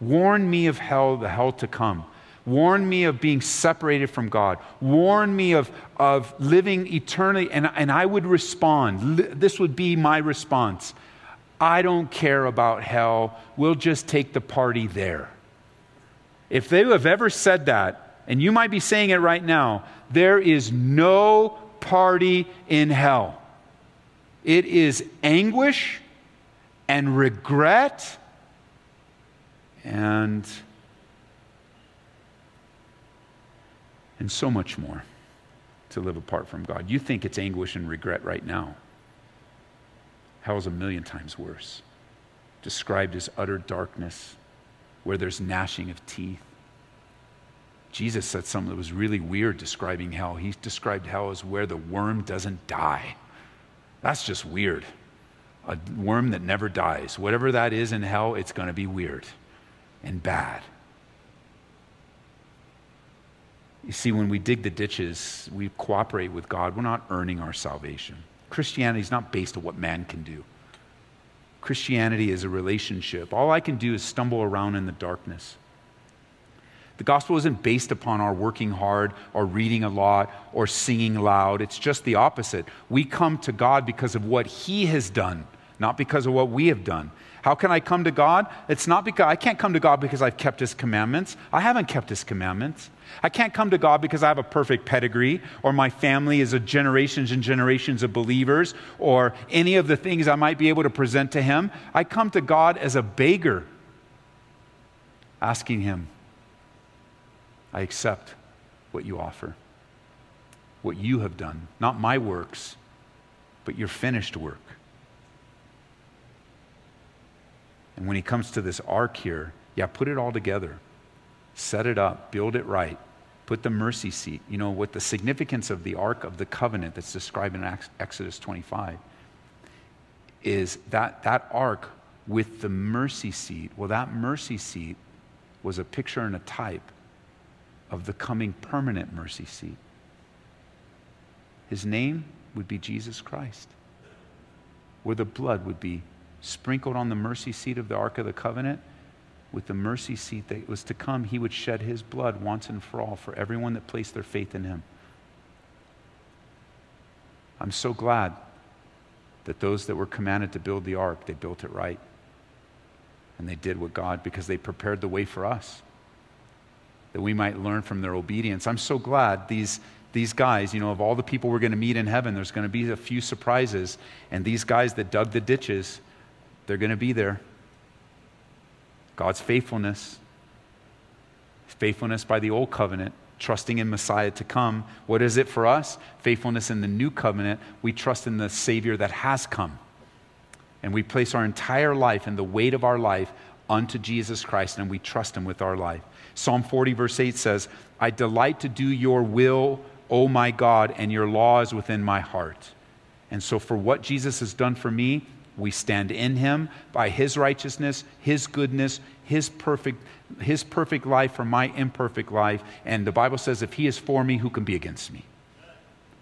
warn me of hell, the hell to come. Warn me of being separated from God. Warn me of, of living eternally. And, and I would respond. This would be my response. I don't care about hell. We'll just take the party there. If they have ever said that, and you might be saying it right now, there is no party in hell. It is anguish and regret and and so much more to live apart from God. You think it's anguish and regret right now. Hell's a million times worse. Described as utter darkness, where there's gnashing of teeth. Jesus said something that was really weird describing hell. He described hell as where the worm doesn't die. That's just weird. A worm that never dies. Whatever that is in hell, it's going to be weird and bad. You see, when we dig the ditches, we cooperate with God. We're not earning our salvation. Christianity is not based on what man can do. Christianity is a relationship. All I can do is stumble around in the darkness. The gospel isn't based upon our working hard or reading a lot or singing loud. It's just the opposite. We come to God because of what He has done, not because of what we have done. How can I come to God? It's not because I can't come to God because I've kept his commandments. I haven't kept his commandments. I can't come to God because I have a perfect pedigree or my family is a generations and generations of believers or any of the things I might be able to present to him. I come to God as a beggar asking him, I accept what you offer, what you have done, not my works, but your finished work. And when he comes to this ark here, yeah, put it all together. Set it up, build it right. Put the mercy seat. You know what the significance of the ark of the covenant that's described in Exodus 25 is that that ark with the mercy seat. Well, that mercy seat was a picture and a type of the coming permanent mercy seat. His name would be Jesus Christ, where the blood would be sprinkled on the mercy seat of the Ark of the Covenant, with the mercy seat that was to come, he would shed his blood once and for all for everyone that placed their faith in him. I'm so glad that those that were commanded to build the ark, they built it right. And they did what God, because they prepared the way for us, that we might learn from their obedience. I'm so glad these these guys, you know, of all the people we're going to meet in heaven, there's going to be a few surprises. And these guys that dug the ditches, they're going to be there. God's faithfulness, faithfulness by the old covenant, trusting in Messiah to come. What is it for us? Faithfulness in the new covenant. We trust in the Savior that has come. And we place our entire life and the weight of our life unto Jesus Christ, and we trust Him with our life. Psalm 40, verse 8 says, I delight to do your will, O my God, and your law is within my heart. And so, for what Jesus has done for me, we stand in him by his righteousness, his goodness, his perfect, his perfect life for my imperfect life. And the Bible says, if he is for me, who can be against me?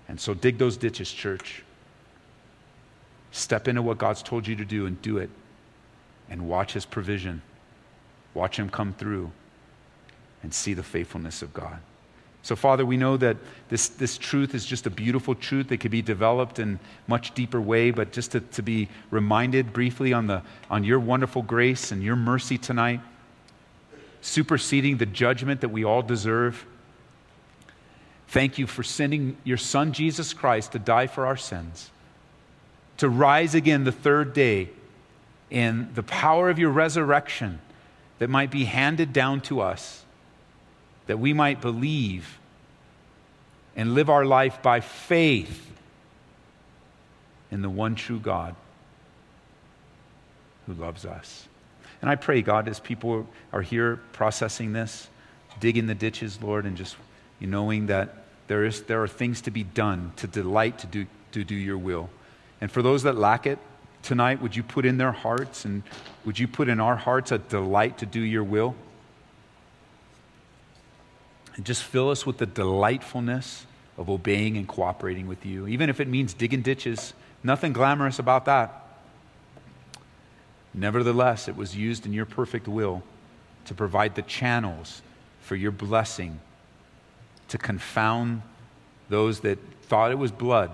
And so dig those ditches, church. Step into what God's told you to do and do it. And watch his provision. Watch him come through and see the faithfulness of God. So, Father, we know that this, this truth is just a beautiful truth that could be developed in much deeper way, but just to, to be reminded briefly on, the, on your wonderful grace and your mercy tonight, superseding the judgment that we all deserve. Thank you for sending your Son, Jesus Christ, to die for our sins, to rise again the third day in the power of your resurrection that might be handed down to us that we might believe and live our life by faith in the one true God who loves us. And I pray, God, as people are here processing this, digging the ditches, Lord, and just knowing that there, is, there are things to be done to delight to do, to do your will. And for those that lack it tonight, would you put in their hearts and would you put in our hearts a delight to do your will? And just fill us with the delightfulness of obeying and cooperating with you, even if it means digging ditches. Nothing glamorous about that. Nevertheless, it was used in your perfect will to provide the channels for your blessing, to confound those that thought it was blood,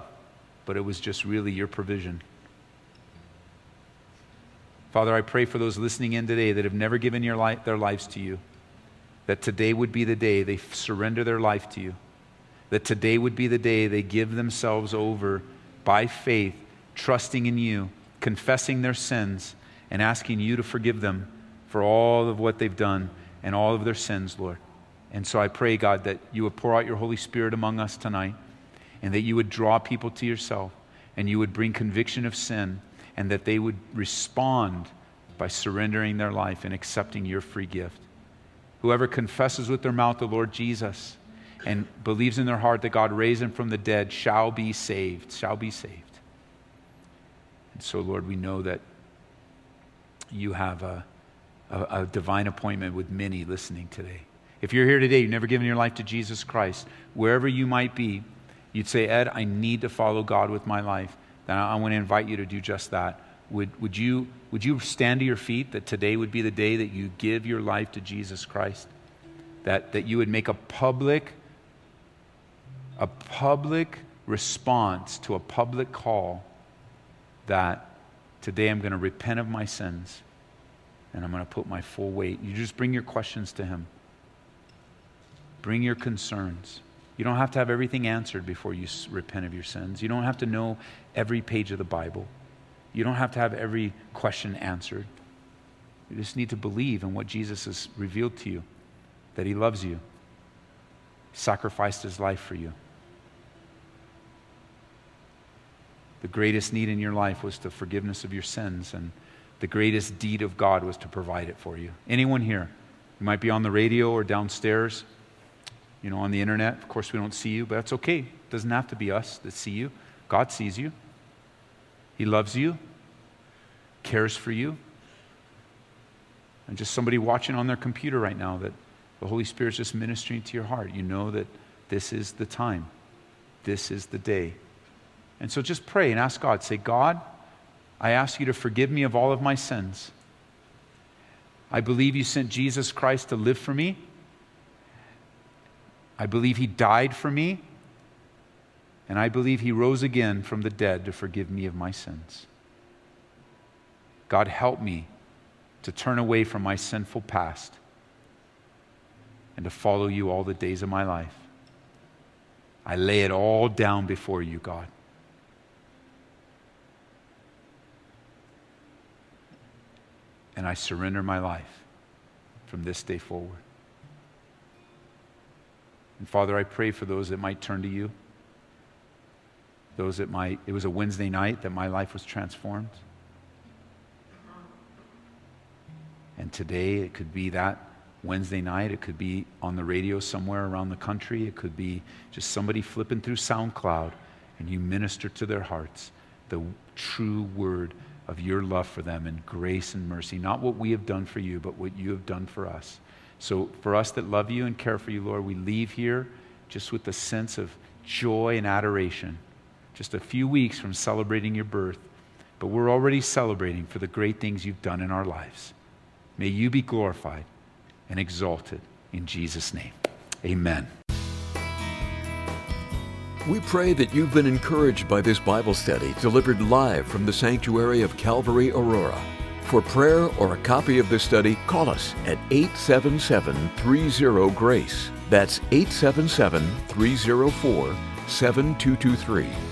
but it was just really your provision. Father, I pray for those listening in today that have never given life, their lives to you, that today would be the day they surrender their life to you, that today would be the day they give themselves over by faith, trusting in you, confessing their sins and asking you to forgive them for all of what they've done and all of their sins, Lord. And so I pray, God, that you would pour out your Holy Spirit among us tonight and that you would draw people to yourself and you would bring conviction of sin and that they would respond by surrendering their life and accepting your free gift. Whoever confesses with their mouth the Lord Jesus and believes in their heart that God raised him from the dead shall be saved, shall be saved. And so, Lord, we know that you have a, a, a divine appointment with many listening today. If you're here today, you've never given your life to Jesus Christ, wherever you might be, you'd say, Ed, I need to follow God with my life. Then I, I want to invite you to do just that. Would, would, you, would you stand to your feet that today would be the day that you give your life to Jesus Christ? That, that you would make a public, a public response to a public call that Today I'm going to repent of my sins and I'm going to put my full weight. You just bring your questions to Him, bring your concerns. You don't have to have everything answered before you repent of your sins. You don't have to know every page of the Bible. You don't have to have every question answered. You just need to believe in what Jesus has revealed to you that He loves you, sacrificed His life for you. The greatest need in your life was the forgiveness of your sins, and the greatest deed of God was to provide it for you. Anyone here? You might be on the radio or downstairs, you know, on the internet. Of course, we don't see you, but that's okay. It doesn't have to be us that see you. God sees you. He loves you, cares for you. And just somebody watching on their computer right now that the Holy Spirit's just ministering to your heart. You know that this is the time, this is the day and so just pray and ask God. Say, God, I ask you to forgive me of all of my sins. I believe you sent Jesus Christ to live for me. I believe he died for me. And I believe he rose again from the dead to forgive me of my sins. God, help me to turn away from my sinful past and to follow you all the days of my life. I lay it all down before you, God. and I surrender my life from this day forward. And Father, I pray for those that might turn to you, those that might, it was a Wednesday night that my life was transformed. And today it could be that Wednesday night, it could be on the radio somewhere around the country, it could be just somebody flipping through SoundCloud and you minister to their hearts the true word of your love for them and grace and mercy. Not what we have done for you, but what you have done for us. So, for us that love you and care for you, Lord, we leave here just with a sense of joy and adoration. Just a few weeks from celebrating your birth, but we're already celebrating for the great things you've done in our lives. May you be glorified and exalted in Jesus' name. Amen. We pray that you've been encouraged by this Bible study delivered live from the sanctuary of Calvary Aurora. For prayer or a copy of this study, call us at 877 30 GRACE. That's 877 304 7223.